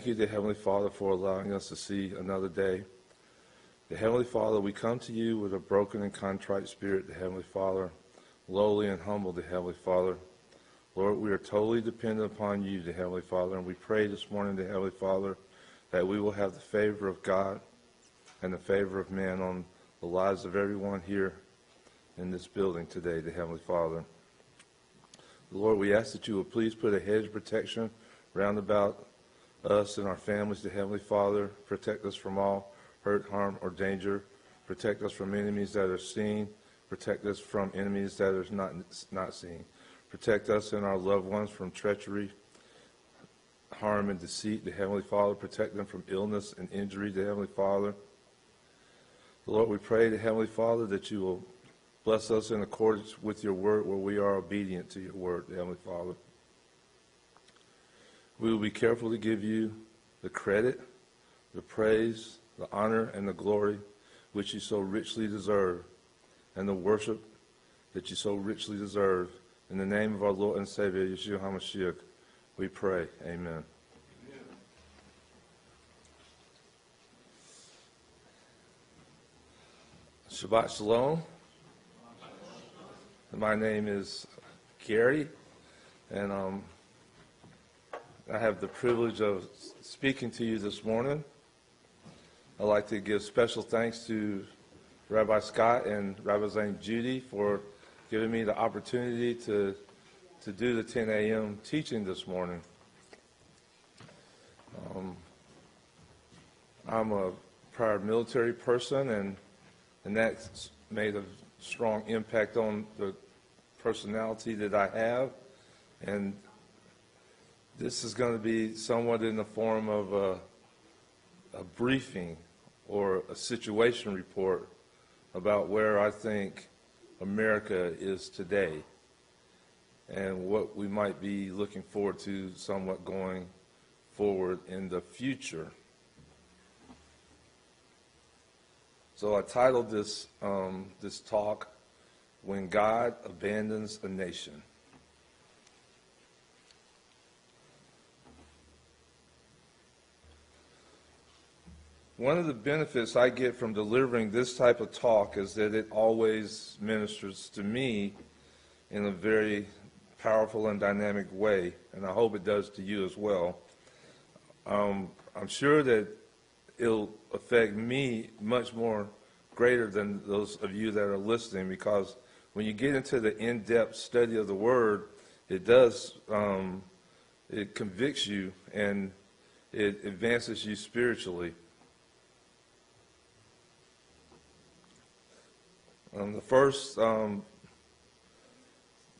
Thank you, dear Heavenly Father, for allowing us to see another day. The Heavenly Father, we come to you with a broken and contrite spirit, the Heavenly Father, lowly and humble, the Heavenly Father. Lord, we are totally dependent upon you, the Heavenly Father, and we pray this morning, the Heavenly Father, that we will have the favor of God and the favor of man on the lives of everyone here in this building today, the Heavenly Father. Lord, we ask that you will please put a hedge of protection round about us and our families, the Heavenly Father. Protect us from all hurt, harm, or danger. Protect us from enemies that are seen. Protect us from enemies that are not, not seen. Protect us and our loved ones from treachery, harm, and deceit, the Heavenly Father. Protect them from illness and injury, the Heavenly Father. Lord, we pray, the Heavenly Father, that you will bless us in accordance with your word where we are obedient to your word, Heavenly Father. We will be careful to give you the credit, the praise, the honor, and the glory which you so richly deserve, and the worship that you so richly deserve. In the name of our Lord and Savior, Yeshua HaMashiach, we pray. Amen. Shabbat Shalom. My name is Gary, and um, I have the privilege of speaking to you this morning. I'd like to give special thanks to Rabbi Scott and Rabbi Zane Judy for giving me the opportunity to, to do the 10 a.m. teaching this morning. Um, I'm a prior military person, and, and that's made a strong impact on the personality that I have. And this is going to be somewhat in the form of a, a briefing or a situation report about where I think America is today and what we might be looking forward to somewhat going forward in the future. So I titled this, um, this talk, When God Abandons a Nation. One of the benefits I get from delivering this type of talk is that it always ministers to me in a very powerful and dynamic way, and I hope it does to you as well. Um, I'm sure that it'll affect me much more greater than those of you that are listening because when you get into the in-depth study of the Word, it does, um, it convicts you and it advances you spiritually. Um, the first um,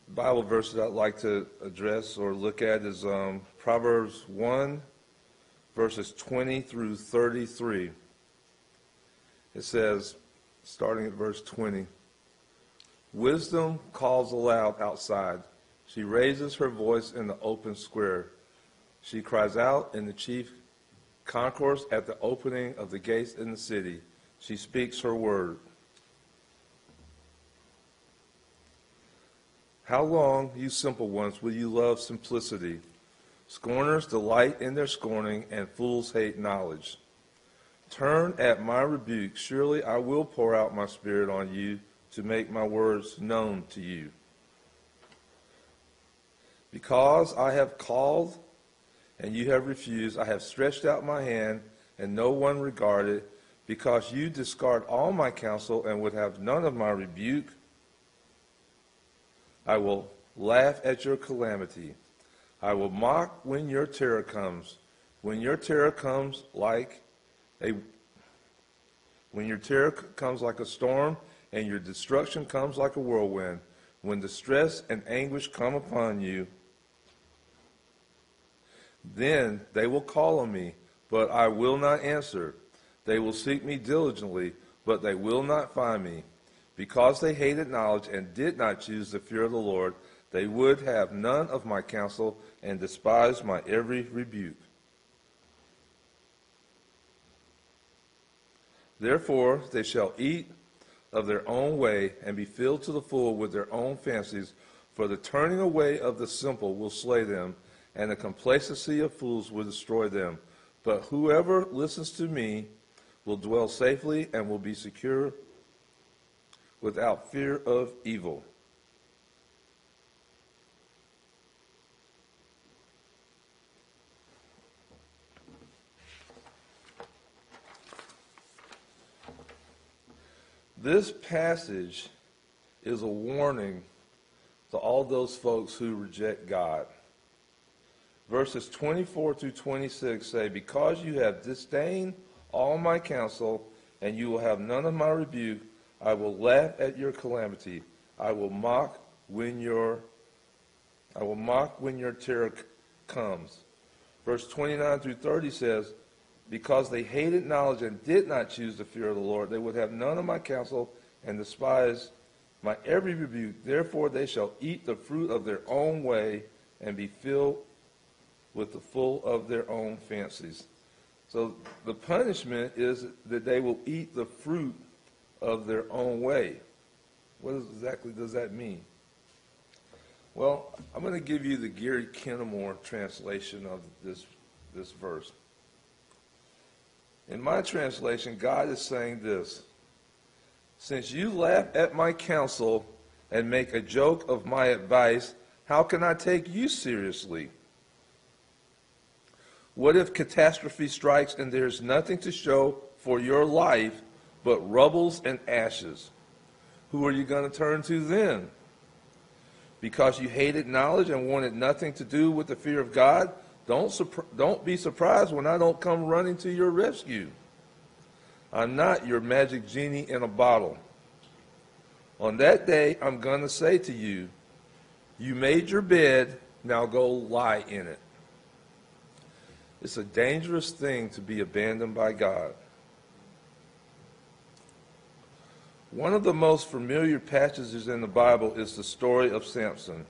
Bible verse that I'd like to address or look at is um, Proverbs 1, verses 20 through 33. It says, starting at verse 20, Wisdom calls aloud outside. She raises her voice in the open square. She cries out in the chief concourse at the opening of the gates in the city. She speaks her word. How long, you simple ones, will you love simplicity? Scorners delight in their scorning, and fools hate knowledge. Turn at my rebuke. Surely I will pour out my spirit on you to make my words known to you. Because I have called and you have refused, I have stretched out my hand and no one regarded. Because you discard all my counsel and would have none of my rebuke, I will laugh at your calamity. I will mock when your terror comes. When your terror comes like a when your terror comes like a storm and your destruction comes like a whirlwind, when distress and anguish come upon you, then they will call on me, but I will not answer. They will seek me diligently, but they will not find me. Because they hated knowledge and did not choose the fear of the Lord, they would have none of my counsel and despised my every rebuke. Therefore they shall eat of their own way and be filled to the full with their own fancies, for the turning away of the simple will slay them, and the complacency of fools will destroy them. But whoever listens to me will dwell safely and will be secure without fear of evil. This passage is a warning to all those folks who reject God. Verses 24 through 26 say, Because you have disdained all my counsel, and you will have none of my rebuke, I will laugh at your calamity. I will mock when your I will mock when your terror comes. Verse 29 through 30 says, Because they hated knowledge and did not choose the fear of the Lord, they would have none of my counsel and despise my every rebuke. Therefore they shall eat the fruit of their own way and be filled with the full of their own fancies. So the punishment is that they will eat the fruit of their own way. What exactly does that mean? Well, I'm going to give you the Gary Kennemore translation of this, this verse. In my translation, God is saying this Since you laugh at my counsel and make a joke of my advice, how can I take you seriously? What if catastrophe strikes and there's nothing to show for your life but rubbles and ashes? Who are you going to turn to then? Because you hated knowledge and wanted nothing to do with the fear of God? Don't, don't be surprised when I don't come running to your rescue. I'm not your magic genie in a bottle. On that day, I'm going to say to you, You made your bed, now go lie in it. It's a dangerous thing to be abandoned by God. One of the most familiar passages in the Bible is the story of Samson.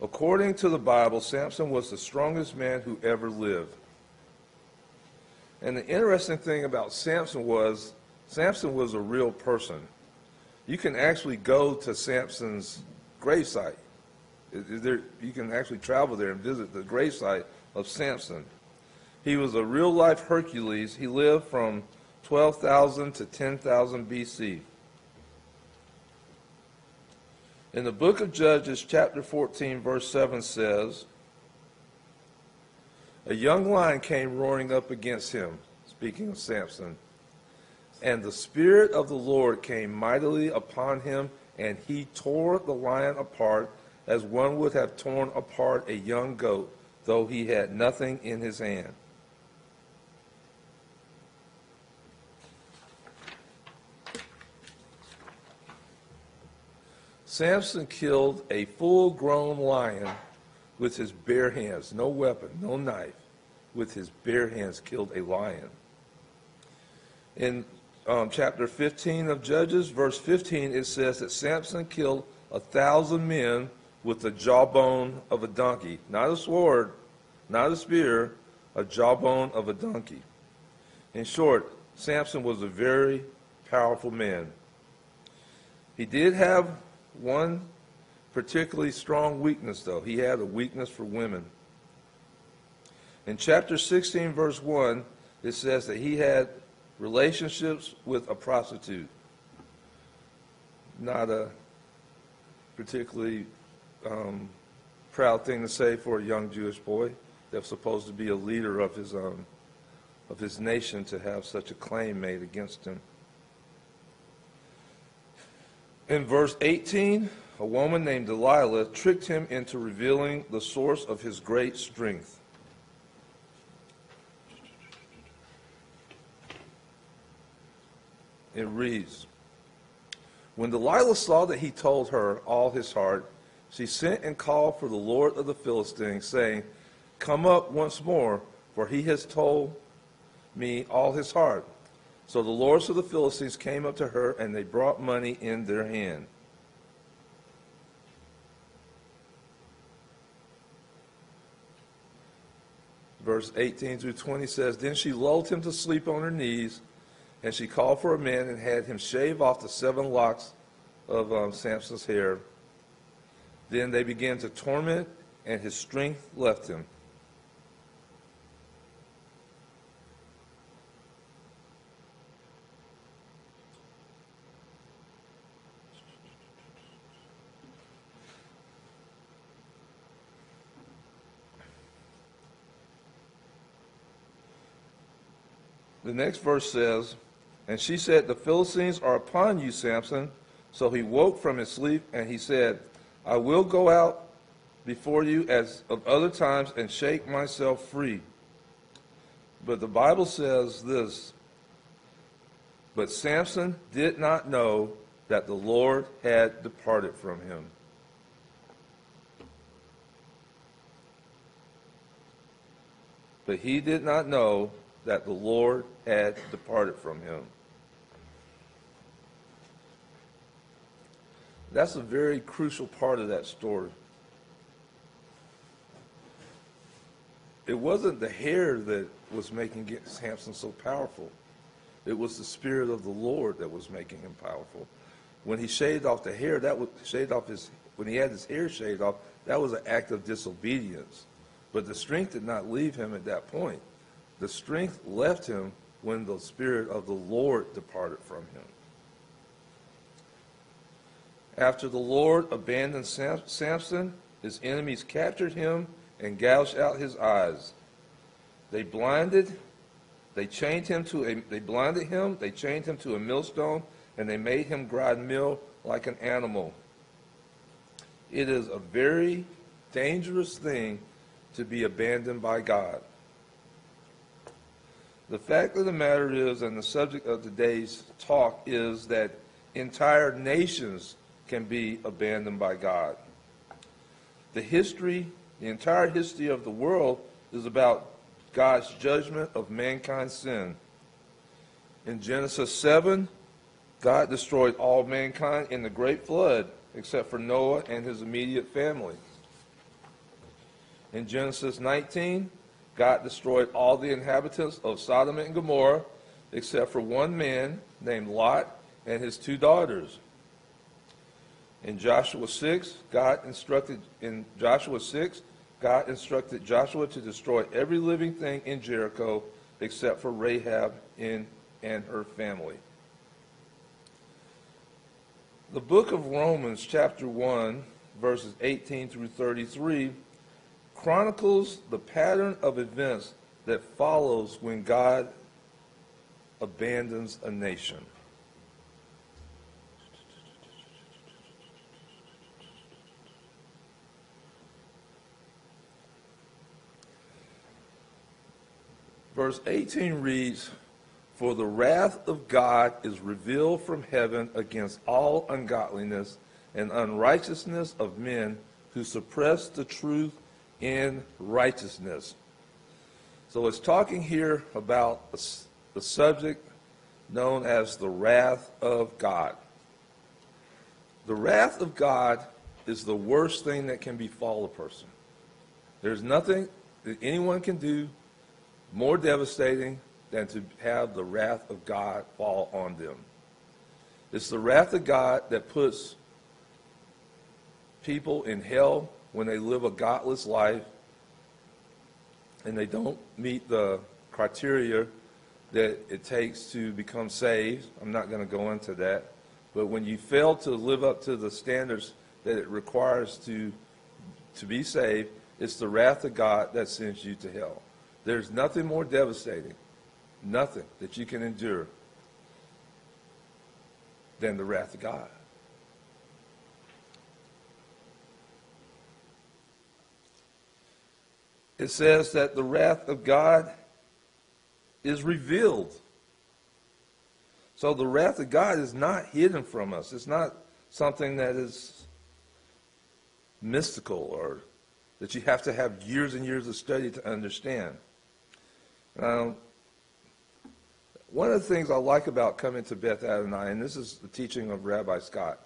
According to the Bible, Samson was the strongest man who ever lived. And the interesting thing about Samson was, Samson was a real person. You can actually go to Samson's gravesite. There, you can actually travel there and visit the gravesite of Samson. He was a real life Hercules. He lived from 12,000 to 10,000 BC. In the book of Judges, chapter 14, verse 7 says, A young lion came roaring up against him, speaking of Samson. And the Spirit of the Lord came mightily upon him, and he tore the lion apart as one would have torn apart a young goat though he had nothing in his hand. Samson killed a full grown lion with his bare hands, no weapon, no knife, with his bare hands killed a lion. In um, chapter 15 of Judges, verse 15, it says that Samson killed a thousand men with the jawbone of a donkey, not a sword, not a spear, a jawbone of a donkey. In short, Samson was a very powerful man. He did have one particularly strong weakness, though. He had a weakness for women. In chapter 16, verse 1, it says that he had relationships with a prostitute. Not a particularly um, proud thing to say for a young Jewish boy that's supposed to be a leader of his um, of his nation to have such a claim made against him. In verse 18, a woman named Delilah tricked him into revealing the source of his great strength. It reads When Delilah saw that he told her all his heart, she sent and called for the Lord of the Philistines, saying, Come up once more, for he has told me all his heart. So the lords of the Philistines came up to her, and they brought money in their hand. Verse 18 through 20 says, Then she lulled him to sleep on her knees, and she called for a man and had him shave off the seven locks of um, Samson's hair. Then they began to torment, and his strength left him. The next verse says, And she said, The Philistines are upon you, Samson. So he woke from his sleep, and he said, I will go out before you as of other times and shake myself free. But the Bible says this But Samson did not know that the Lord had departed from him. But he did not know that the Lord had departed from him. That's a very crucial part of that story. It wasn't the hair that was making Samson so powerful. It was the spirit of the Lord that was making him powerful. When he shaved off the hair, that was shaved off his when he had his hair shaved off, that was an act of disobedience. But the strength did not leave him at that point. The strength left him when the Spirit of the Lord departed from him. After the Lord abandoned Samson, his enemies captured him and gouged out his eyes. They blinded, they chained him to a, they blinded him, they chained him to a millstone, and they made him grind meal like an animal. It is a very dangerous thing to be abandoned by God. The fact of the matter is, and the subject of today's talk is that entire nations can be abandoned by God. The history, the entire history of the world is about God's judgment of mankind's sin. In Genesis 7, God destroyed all mankind in the great flood except for Noah and his immediate family. In Genesis 19, God destroyed all the inhabitants of Sodom and Gomorrah except for one man named Lot and his two daughters. In Joshua 6, God instructed in Joshua 6, God instructed Joshua to destroy every living thing in Jericho except for Rahab and her family. The book of Romans, chapter 1, verses 18 through 33, chronicles the pattern of events that follows when God abandons a nation. Verse 18 reads, For the wrath of God is revealed from heaven against all ungodliness and unrighteousness of men who suppress the truth in righteousness. So it's talking here about the subject known as the wrath of God. The wrath of God is the worst thing that can befall a person. There's nothing that anyone can do more devastating than to have the wrath of God fall on them. It's the wrath of God that puts people in hell when they live a godless life and they don't meet the criteria that it takes to become saved. I'm not going to go into that. But when you fail to live up to the standards that it requires to, to be saved, it's the wrath of God that sends you to hell. There's nothing more devastating, nothing that you can endure than the wrath of God. It says that the wrath of God is revealed. So the wrath of God is not hidden from us. It's not something that is mystical or that you have to have years and years of study to understand. Um, one of the things I like about coming to Beth Adonai, and this is the teaching of Rabbi Scott,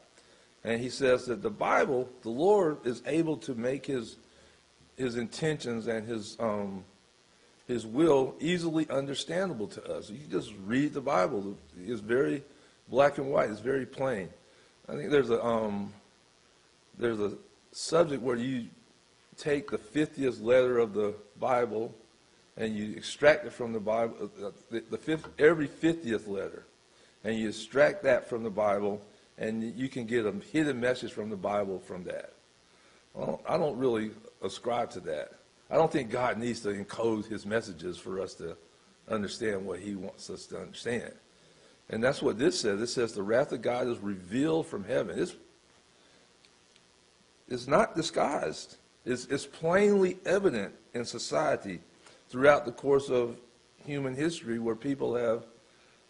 and he says that the Bible, the Lord is able to make his his intentions and his um, his will easily understandable to us. You just read the Bible; it's very black and white. It's very plain. I think there's a um, there's a subject where you take the 50th letter of the Bible and you extract it from the Bible, uh, the, the fifth, every 50th letter, and you extract that from the Bible, and you can get a hidden message from the Bible from that. Well, I don't really ascribe to that. I don't think God needs to encode his messages for us to understand what he wants us to understand. And that's what this says. It says the wrath of God is revealed from heaven. It's, it's not disguised. It's, it's plainly evident in society throughout the course of human history where people have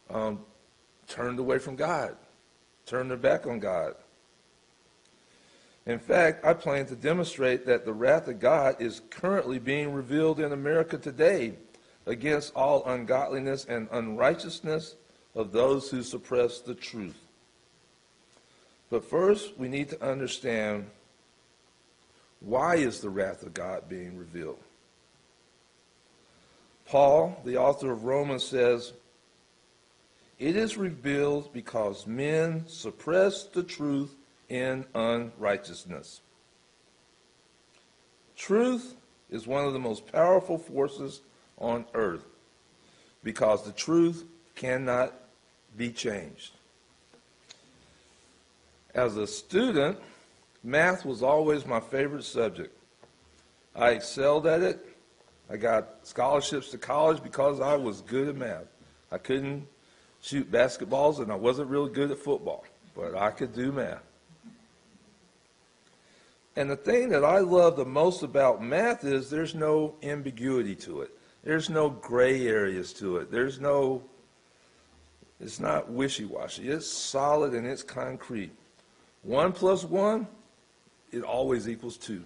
um, turned away from God, turned their back on God. In fact, I plan to demonstrate that the wrath of God is currently being revealed in America today against all ungodliness and unrighteousness of those who suppress the truth. But first, we need to understand why is the wrath of God being revealed? Paul, the author of Romans, says, It is revealed because men suppress the truth in unrighteousness. Truth is one of the most powerful forces on earth because the truth cannot be changed. As a student, math was always my favorite subject. I excelled at it. I got scholarships to college because I was good at math. I couldn't shoot basketballs and I wasn't really good at football, but I could do math. And the thing that I love the most about math is there's no ambiguity to it. There's no gray areas to it. There's no it's not wishy-washy. It's solid and it's concrete. One plus one, it always equals two.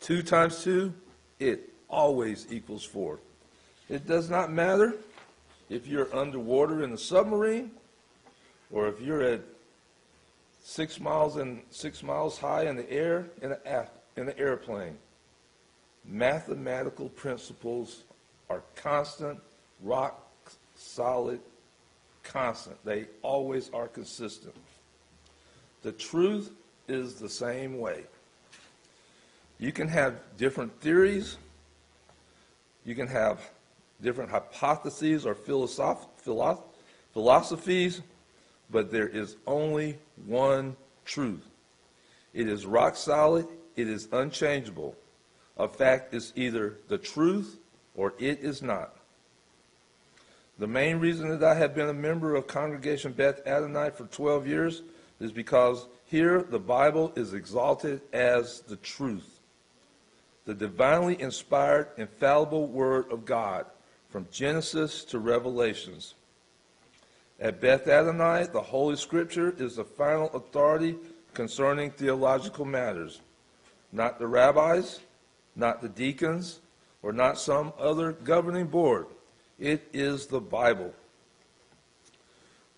Two times two, it always equals four. It does not matter if you're underwater in a submarine or if you're at six miles and six miles high in the air in an, in an airplane. Mathematical principles are constant, rock solid constant. They always are consistent. The truth is the same way. You can have different theories, you can have different hypotheses or philosoph- philosoph- philosophies, but there is only one truth. It is rock solid, it is unchangeable. A fact is either the truth or it is not. The main reason that I have been a member of Congregation Beth Adonai for 12 years is because here the Bible is exalted as the truth, the divinely inspired, infallible Word of God from Genesis to Revelations. At Beth Adonai, the Holy Scripture is the final authority concerning theological matters. Not the rabbis, not the deacons, or not some other governing board. It is the Bible.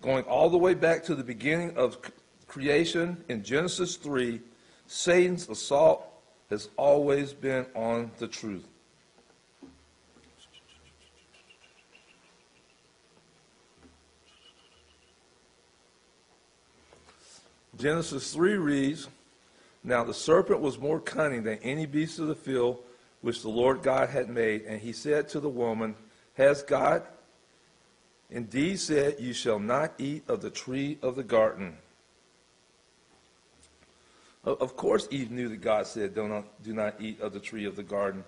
Going all the way back to the beginning of creation in Genesis 3, Satan's assault has always been on the truth. Genesis 3 reads, Now the serpent was more cunning than any beast of the field which the Lord God had made, and he said to the woman, has God indeed said, You shall not eat of the tree of the garden? Of course, Eve knew that God said, Do not, do not eat of the tree of the garden,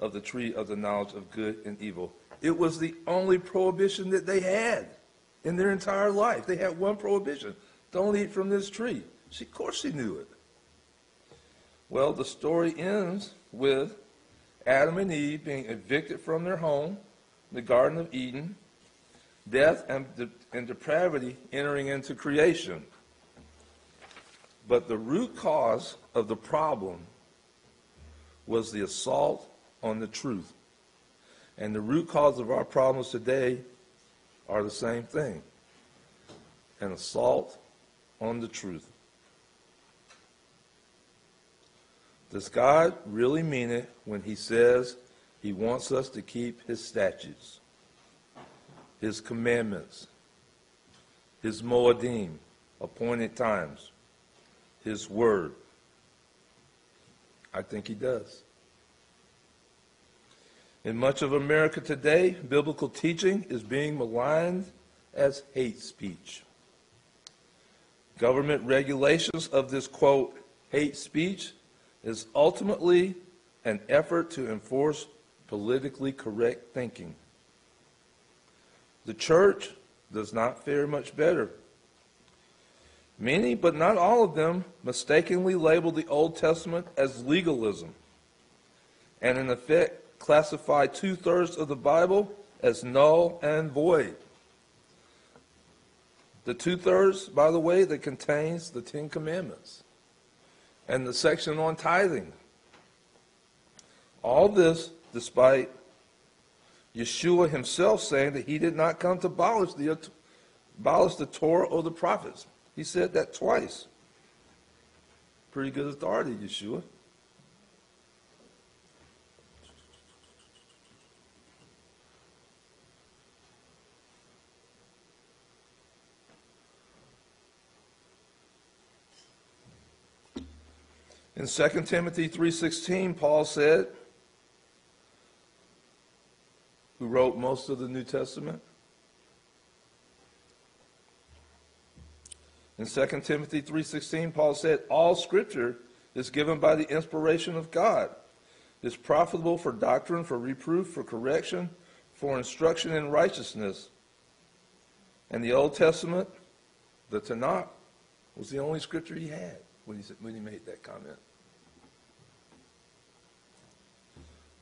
of the tree of the knowledge of good and evil. It was the only prohibition that they had in their entire life. They had one prohibition don't eat from this tree. She, of course, she knew it. Well, the story ends with Adam and Eve being evicted from their home the Garden of Eden, death and, de- and depravity entering into creation. But the root cause of the problem was the assault on the truth. And the root cause of our problems today are the same thing an assault on the truth. Does God really mean it when He says he wants us to keep his statutes, his commandments, his moedim, appointed times, his word. I think he does. In much of America today, biblical teaching is being maligned as hate speech. Government regulations of this, quote, hate speech is ultimately an effort to enforce politically correct thinking. The church does not fare much better. Many, but not all of them, mistakenly label the Old Testament as legalism, and in effect classify two thirds of the Bible as null and void. The two thirds, by the way, that contains the Ten Commandments and the section on tithing. All this despite Yeshua himself saying that he did not come to abolish the, abolish the Torah or the prophets. He said that twice. Pretty good authority, Yeshua. In 2 Timothy 3:16, Paul said, who wrote most of the New Testament? In 2 Timothy 3:16, Paul said, "All scripture is given by the inspiration of God. Is profitable for doctrine, for reproof, for correction, for instruction in righteousness." And the Old Testament, the Tanakh, was the only scripture he had when he, when he made that comment.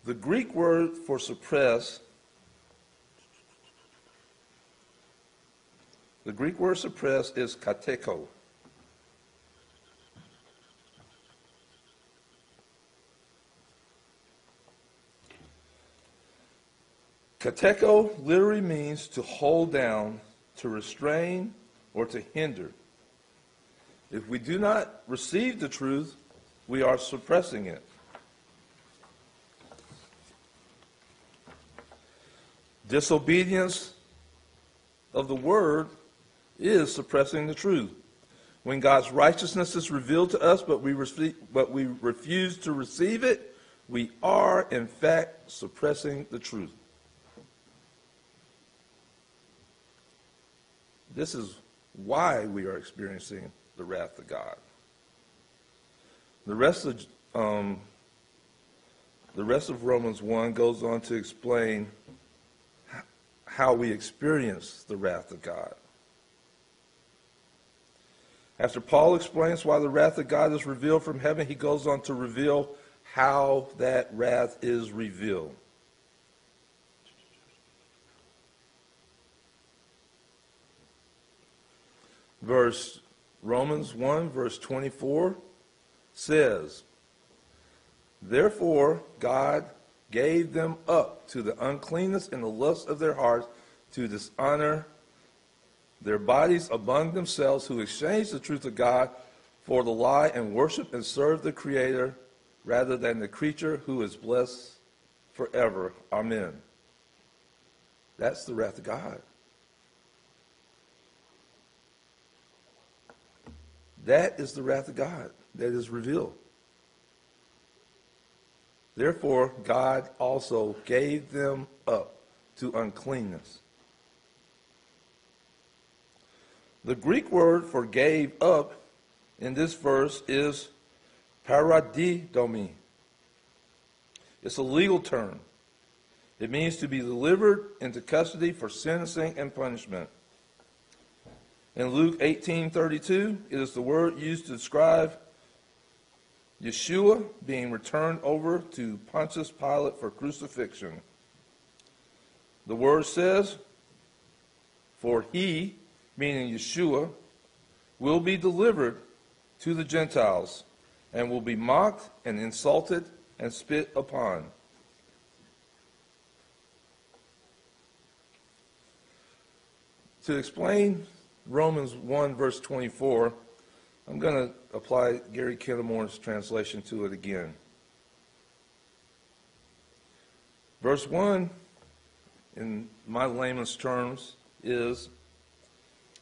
The Greek word for suppress, the Greek word suppress is kateko. Kateko literally means to hold down, to restrain, or to hinder. If we do not receive the truth, we are suppressing it. Disobedience of the word is suppressing the truth. When God's righteousness is revealed to us, but we, receive, but we refuse to receive it, we are, in fact, suppressing the truth. This is why we are experiencing the wrath of God. The rest of um, the rest of Romans 1 goes on to explain how we experience the wrath of God. After Paul explains why the wrath of God is revealed from heaven, he goes on to reveal how that wrath is revealed. Verse Romans 1 verse 24 says, Therefore God gave them up to the uncleanness and the lust of their hearts to dishonor their bodies among themselves, who exchanged the truth of God for the lie and worship and serve the Creator rather than the creature who is blessed forever. Amen. That's the wrath of God. That is the wrath of God that is revealed. Therefore, God also gave them up to uncleanness. The Greek word for gave up in this verse is paradidomi. It's a legal term. It means to be delivered into custody for sentencing and punishment. In Luke 18:32, it is the word used to describe Yeshua being returned over to Pontius Pilate for crucifixion. The word says, For he, meaning Yeshua, will be delivered to the Gentiles and will be mocked and insulted and spit upon. To explain Romans 1, verse 24, I'm going to apply Gary Kennemore's translation to it again. Verse 1, in my layman's terms, is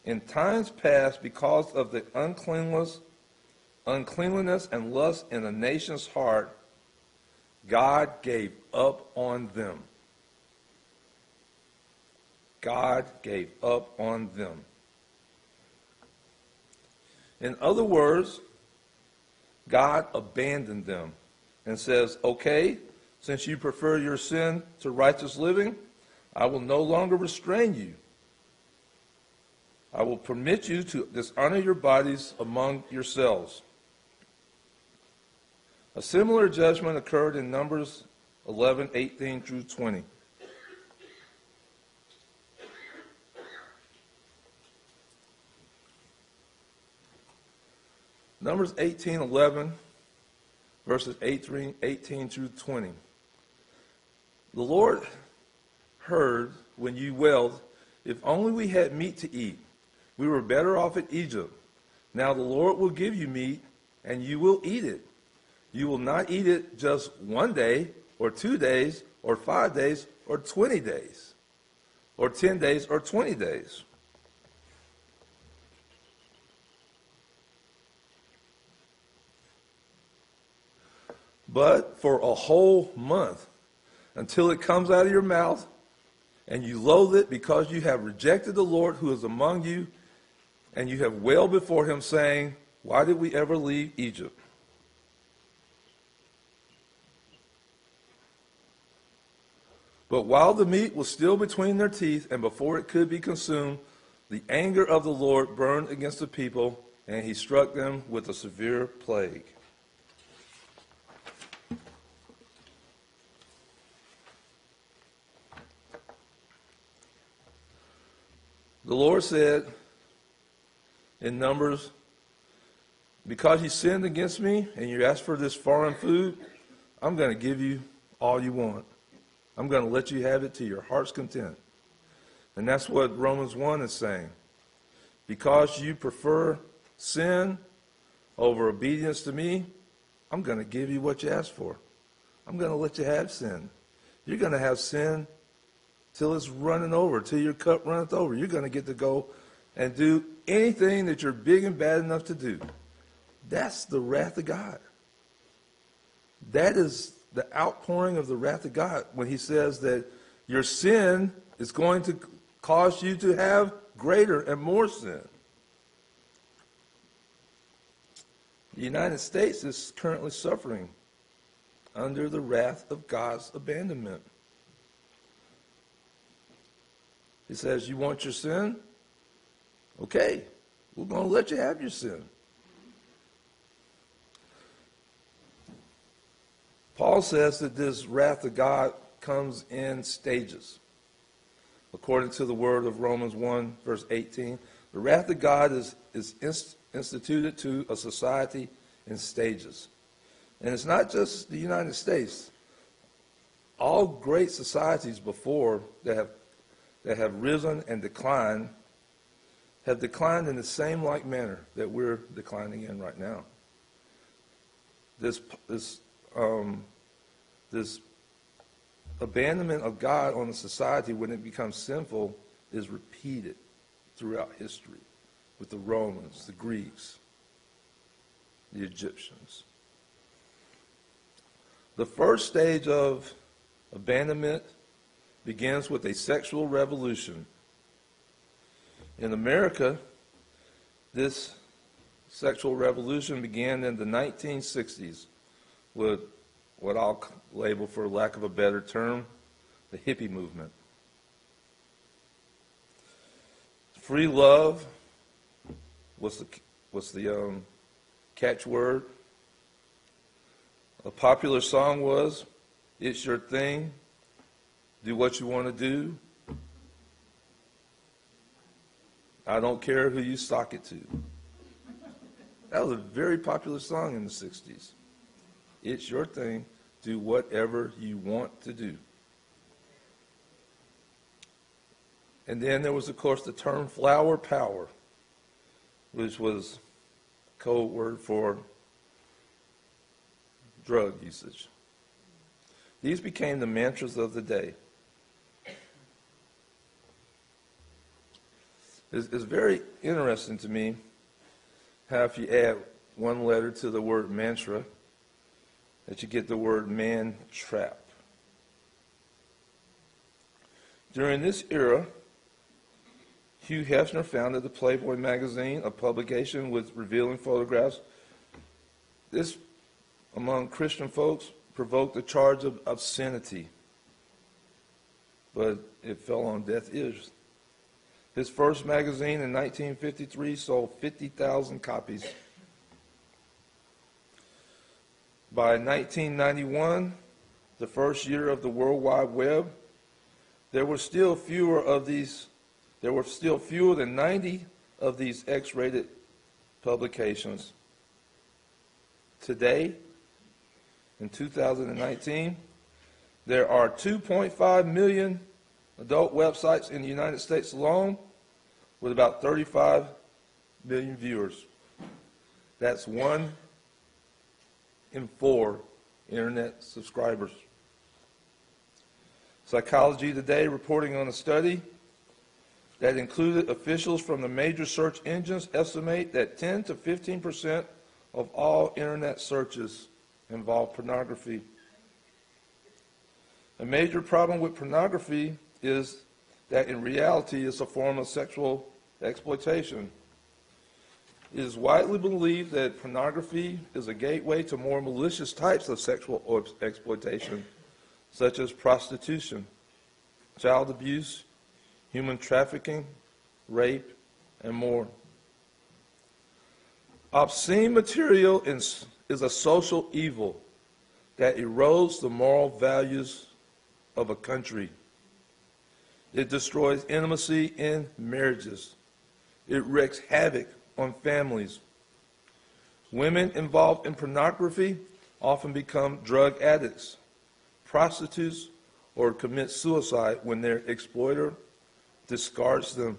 In times past, because of the uncleanness, uncleanliness and lust in the nation's heart, God gave up on them. God gave up on them. In other words, God abandoned them and says, Okay, since you prefer your sin to righteous living, I will no longer restrain you. I will permit you to dishonor your bodies among yourselves. A similar judgment occurred in Numbers 11, 18 through 20. Numbers 18, 11, verses 18, 18 through 20. The Lord heard when you wailed, If only we had meat to eat. We were better off in Egypt. Now the Lord will give you meat, and you will eat it. You will not eat it just one day, or two days, or five days, or 20 days, or 10 days, or 20 days. But for a whole month, until it comes out of your mouth, and you loathe it because you have rejected the Lord who is among you, and you have wailed before him, saying, Why did we ever leave Egypt? But while the meat was still between their teeth, and before it could be consumed, the anger of the Lord burned against the people, and he struck them with a severe plague. The Lord said in Numbers, Because you sinned against me and you asked for this foreign food, I'm going to give you all you want. I'm going to let you have it to your heart's content. And that's what Romans 1 is saying. Because you prefer sin over obedience to me, I'm going to give you what you asked for. I'm going to let you have sin. You're going to have sin till it's running over, till your cup runneth over. You're going to get to go and do anything that you're big and bad enough to do. That's the wrath of God. That is the outpouring of the wrath of God when he says that your sin is going to cause you to have greater and more sin. The United States is currently suffering under the wrath of God's abandonment. He says, You want your sin? Okay, we're going to let you have your sin. Paul says that this wrath of God comes in stages. According to the word of Romans 1, verse 18, the wrath of God is, is inst- instituted to a society in stages. And it's not just the United States. All great societies before that have, that have risen and declined have declined in the same like manner that we're declining in right now. This, this um, this abandonment of God on the society when it becomes sinful is repeated throughout history with the Romans, the Greeks, the Egyptians. The first stage of abandonment begins with a sexual revolution. In America, this sexual revolution began in the 1960s with what I'll label, for lack of a better term, the hippie movement. Free love was the, was the um, catchword. A popular song was, It's Your Thing, Do What You Want to Do. I don't care who you sock it to. That was a very popular song in the 60s. It's your thing. Do whatever you want to do. And then there was, of course, the term flower power, which was code word for drug usage. These became the mantras of the day. It's, very interesting to me how if you add one letter to the word mantra, that you get the word man trap. During this era, Hugh Hefner founded the Playboy magazine, a publication with revealing photographs. This, among Christian folks, provoked a charge of obscenity, but it fell on deaf ears. His first magazine in 1953 sold 50,000 copies. By 1991, the first year of the World Wide Web, there were still fewer of these, there were still fewer than 90 of these X-rated publications. Today, in 2019, there are 2.5 million adult websites in the United States alone with about 35 million viewers. That's one in four internet subscribers. Psychology Today reporting on a study that included officials from the major search engines estimate that 10 to 15 percent of all internet searches involve pornography. A major problem with pornography is that in reality it's a form of sexual exploitation. It is widely believed that pornography is a gateway to more malicious types of sexual exploitation, such as prostitution, child abuse, human trafficking, rape, and more. Obscene material is, is a social evil that erodes the moral values of a country. It destroys intimacy in marriages. It wreaks havoc on families. Women involved in pornography often become drug addicts, prostitutes, or commit suicide when their exploiter discards them.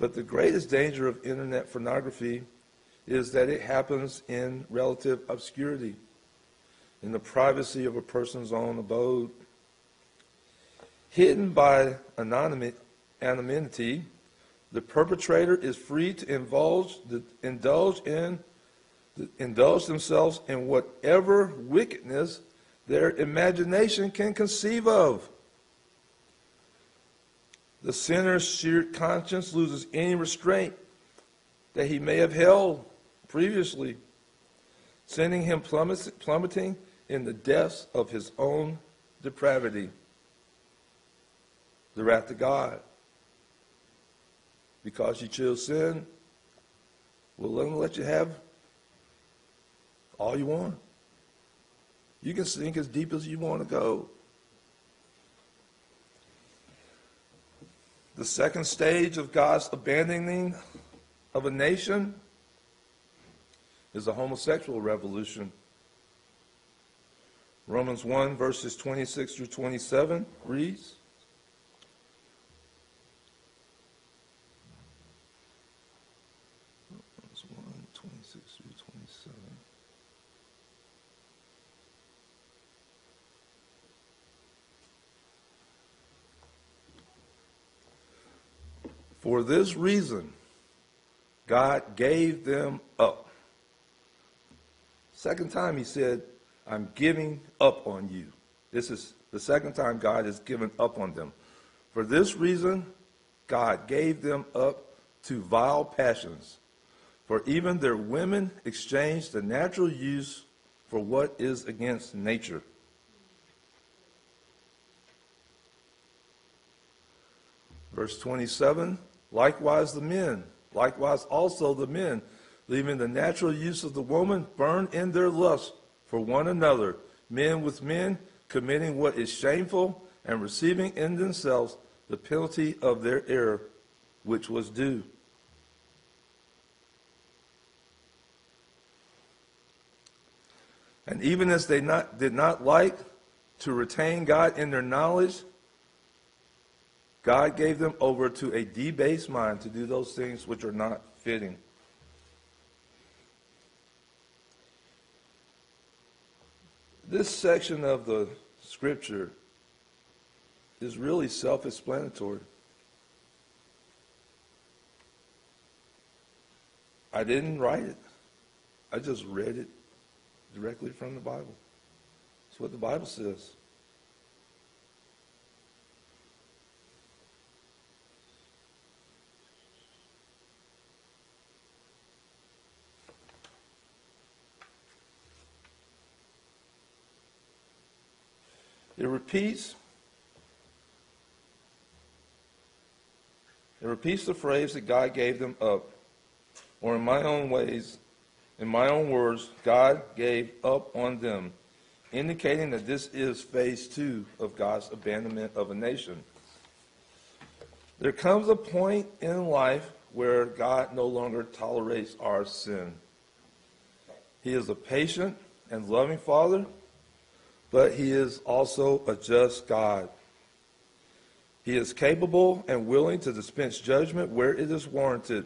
But the greatest danger of internet pornography is that it happens in relative obscurity, in the privacy of a person's own abode. Hidden by anonymity, the perpetrator is free to indulge, indulge in indulge themselves in whatever wickedness their imagination can conceive of. The sinner's conscience loses any restraint that he may have held previously, sending him plummeting in the depths of his own depravity. The wrath of God because you chose sin, willing to let you have all you want. You can sink as deep as you want to go. The second stage of God's abandoning of a nation is a homosexual revolution. Romans 1, verses 26 through 27 reads For this reason, God gave them up. Second time he said, I'm giving up on you. This is the second time God has given up on them. For this reason, God gave them up to vile passions. For even their women exchanged the natural use for what is against nature. Verse 27 Likewise the men, likewise also the men, leaving the natural use of the woman, burn in their lust for one another, men with men, committing what is shameful, and receiving in themselves the penalty of their error, which was due. And even as they not, did not like to retain God in their knowledge, God gave them over to a debased mind to do those things which are not fitting. This section of the scripture is really self explanatory. I didn't write it, I just read it directly from the Bible. That's what the Bible says. It repeats It repeats the phrase that God gave them up. Or in my own ways, in my own words, God gave up on them, indicating that this is phase two of God's abandonment of a nation. There comes a point in life where God no longer tolerates our sin. He is a patient and loving Father, but He is also a just God. He is capable and willing to dispense judgment where it is warranted.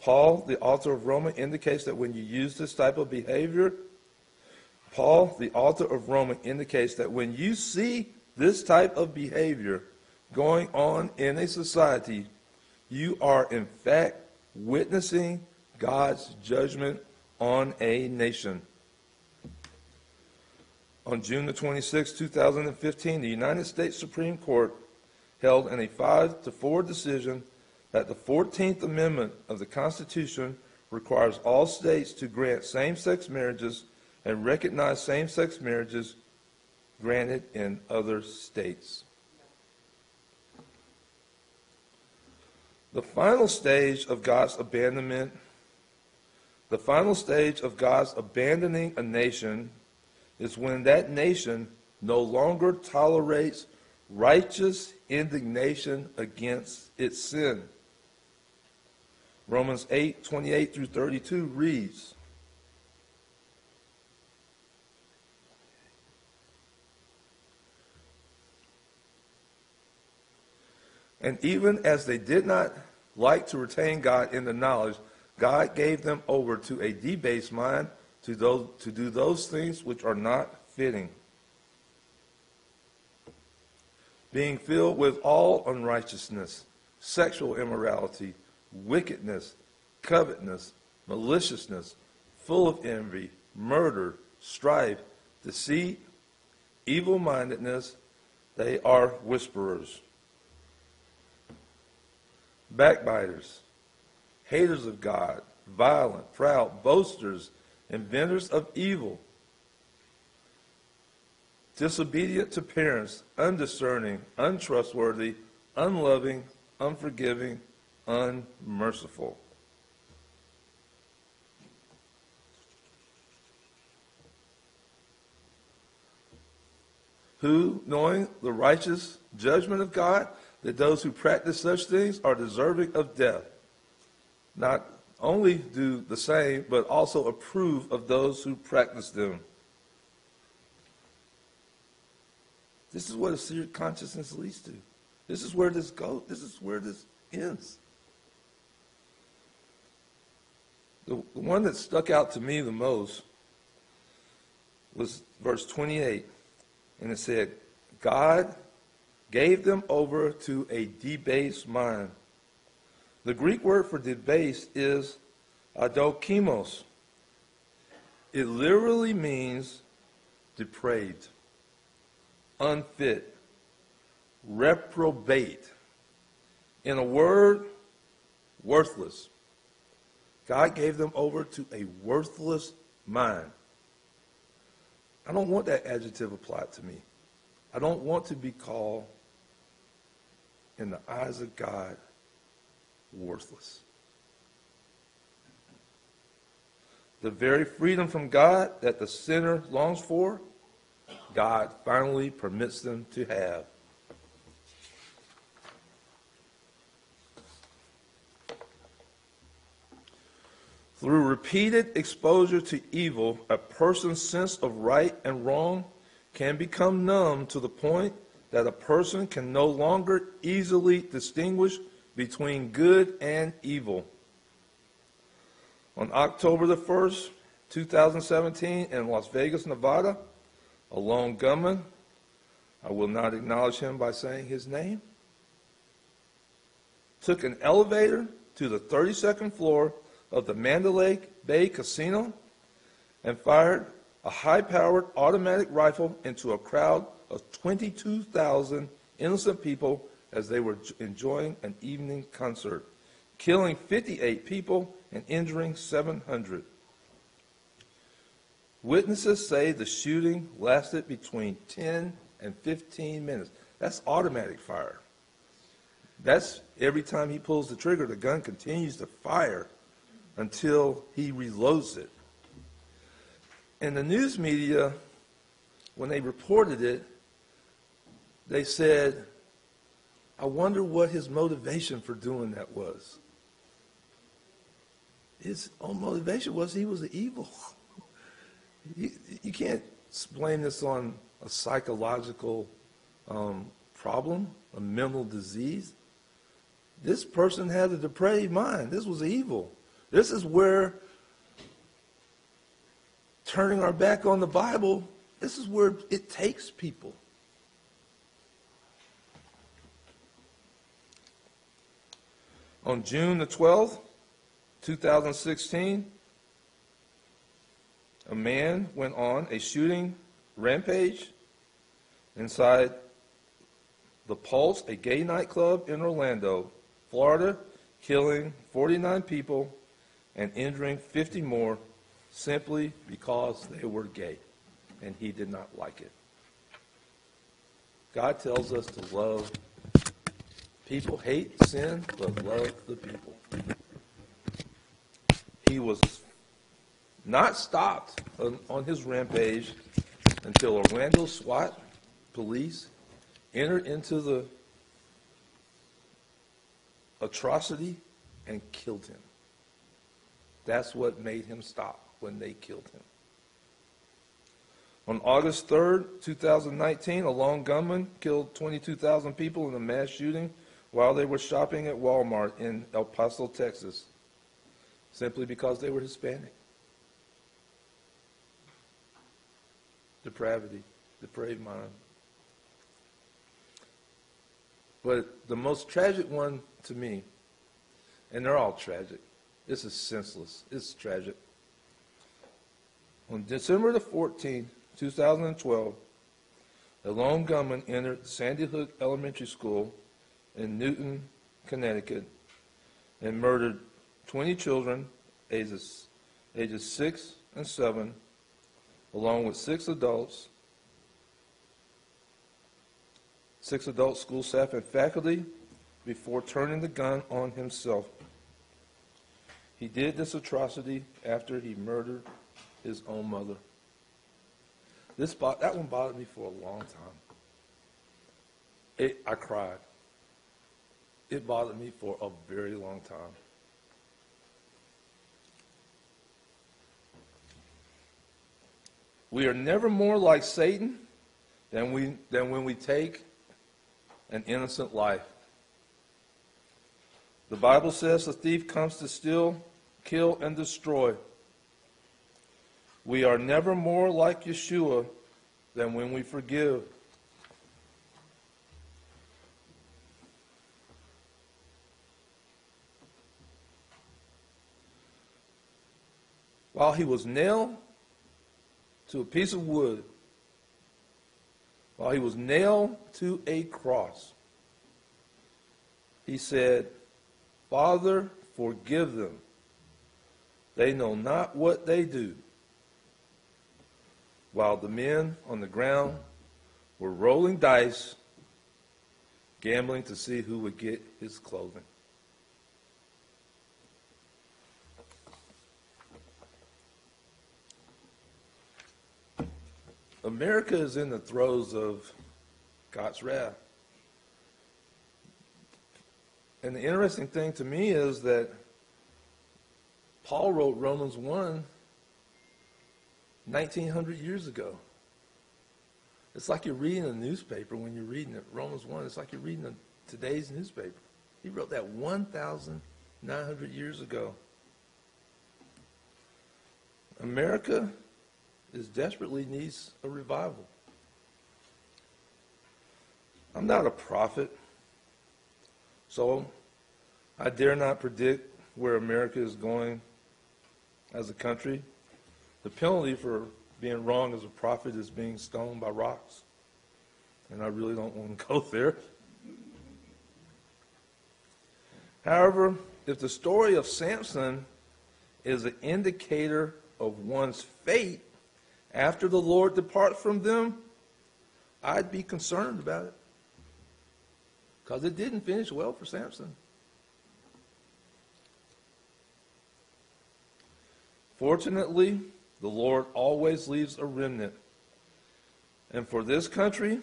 Paul, the author of Romans, indicates that when you use this type of behavior, Paul, the author of Romans, indicates that when you see this type of behavior going on in a society, you are in fact witnessing God's judgment on a nation. On June the 26, 2015, the United States Supreme Court held in a 5 to 4 decision that the 14th Amendment of the Constitution requires all states to grant same sex marriages and recognize same sex marriages granted in other states. The final stage of God's abandonment, the final stage of God's abandoning a nation is when that nation no longer tolerates righteous indignation against its sin. Romans 8, 28 through 32 reads, And even as they did not like to retain God in the knowledge, God gave them over to a debased mind to, those, to do those things which are not fitting. Being filled with all unrighteousness, sexual immorality, wickedness, covetousness, maliciousness, full of envy, murder, strife, deceit, evil mindedness, they are whisperers, backbiters, haters of God, violent, proud, boasters, inventors of evil, disobedient to parents, undiscerning, untrustworthy, unloving, unforgiving, unmerciful. Who, knowing the righteous judgment of God, that those who practice such things are deserving of death, not only do the same, but also approve of those who practice them. This is what a seared consciousness leads to. This is where this goes. This is where this ends. The, the one that stuck out to me the most was verse 28. And it said, God gave them over to a debased mind. The Greek word for debased is adokimos. It literally means depraved, unfit, reprobate. In a word, worthless. God gave them over to a worthless mind. I don't want that adjective applied to me. I don't want to be called, in the eyes of God, worthless. The very freedom from God that the sinner longs for, God finally permits them to have. Through repeated exposure to evil, a person's sense of right and wrong can become numb to the point that a person can no longer easily distinguish between good and evil. On October the 1st, 2017, in Las Vegas, Nevada, a lone gunman, I will not acknowledge him by saying his name, took an elevator to the 32nd floor of the Mandalay Bay Casino and fired a high-powered automatic rifle into a crowd of 22,000 innocent people as they were enjoying an evening concert, killing 58 people and injuring 700. Witnesses say the shooting lasted between 10 and 15 minutes. That's automatic fire. That's every time he pulls the trigger, the gun continues to fire until he reloads it. And the news media, when they reported it, they said, I wonder what his motivation for doing that was. His own motivation was he was evil. You, you can't blame this on a psychological um, problem, a mental disease. This person had a depraved mind. This was evil. This is where turning our back on the Bible, this is where it takes people. On June the 12th, 2016, a man went on a shooting rampage inside the Pulse, a gay nightclub in Orlando, Florida, killing 49 people and injuring 50 more simply because they were gay and he did not like it. God tells us to love people, hate sin, but love the people. He was not stopped on, on his rampage until Orlando SWAT police entered into the atrocity and killed him. That's what made him stop when they killed him. On August 3rd, 2019, a lone gunman killed 22,000 people in a mass shooting while they were shopping at Walmart in El Paso, Texas, simply because they were Hispanic. Depravity, depraved mind. But the most tragic one to me, and they're all tragic, this is senseless, it's tragic. On December the 14th, 2012, a lone gunman entered Sandy Hook Elementary School in Newtown, Connecticut, and murdered 20 children ages, ages 6 and 7, along with six adults, six adult school staff and faculty, before turning the gun on himself. He did this atrocity after he murdered his own mother. This that one bothered me for a long time. It, I cried. It bothered me for a very long time. We are never more like Satan than, we, than when we take an innocent life. The Bible says the thief comes to steal, kill, and destroy. We are never more like Yeshua than when we forgive. While he was nailed to a piece of wood, while he was nailed to a cross, he said, Father, forgive them. They know not what they do while the men on the ground were rolling dice, gambling to see who would get his clothing. America is in the throes of God's wrath. And the interesting thing to me is that Paul wrote Romans 1 1900 years ago. It's like you're reading a newspaper when you're reading it. Romans 1, it's like you're reading a, today's newspaper. He wrote that 1,900 years ago. America is desperately needs a revival. I'm not a prophet, so I dare not predict where America is going as a country. The penalty for being wrong as a prophet is being stoned by rocks. And I really don't want to go there. However, if the story of Samson is an indicator of one's fate after the Lord departs from them, I'd be concerned about it. Because it didn't finish well for Samson. Fortunately, the Lord always leaves a remnant. And for this country,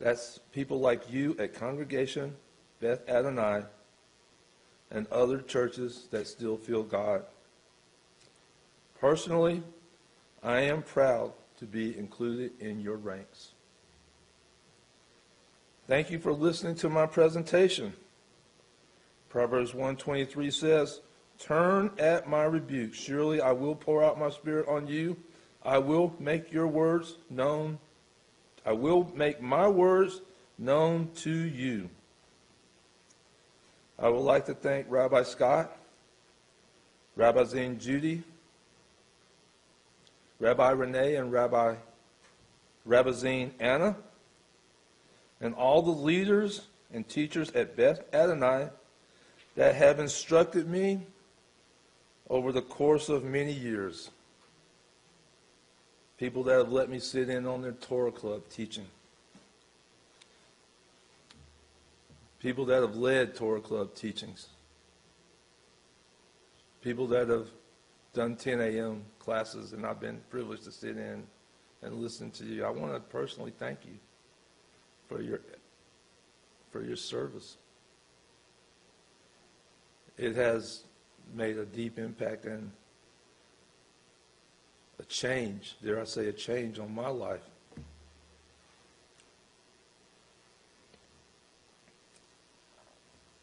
that's people like you at Congregation Beth Adonai and other churches that still feel God. Personally, I am proud to be included in your ranks. Thank you for listening to my presentation. Proverbs 123 says, Turn at my rebuke. Surely I will pour out my spirit on you. I will make your words known. I will make my words known to you. I would like to thank Rabbi Scott, Rebbetzin Judy, Rabbi Renee, and Rabbi Zane Anna, and all the leaders and teachers at Beth Adonai that have instructed me over the course of many years. People that have let me sit in on their Torah club teaching. People that have led Torah club teachings. People that have done 10 a.m. classes and I've been privileged to sit in and listen to you. I want to personally thank you for your for your service. It has made a deep impact and a change, dare I say, a change on my life.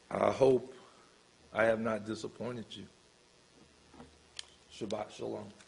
I hope I have not disappointed you. Shabbat Shalom.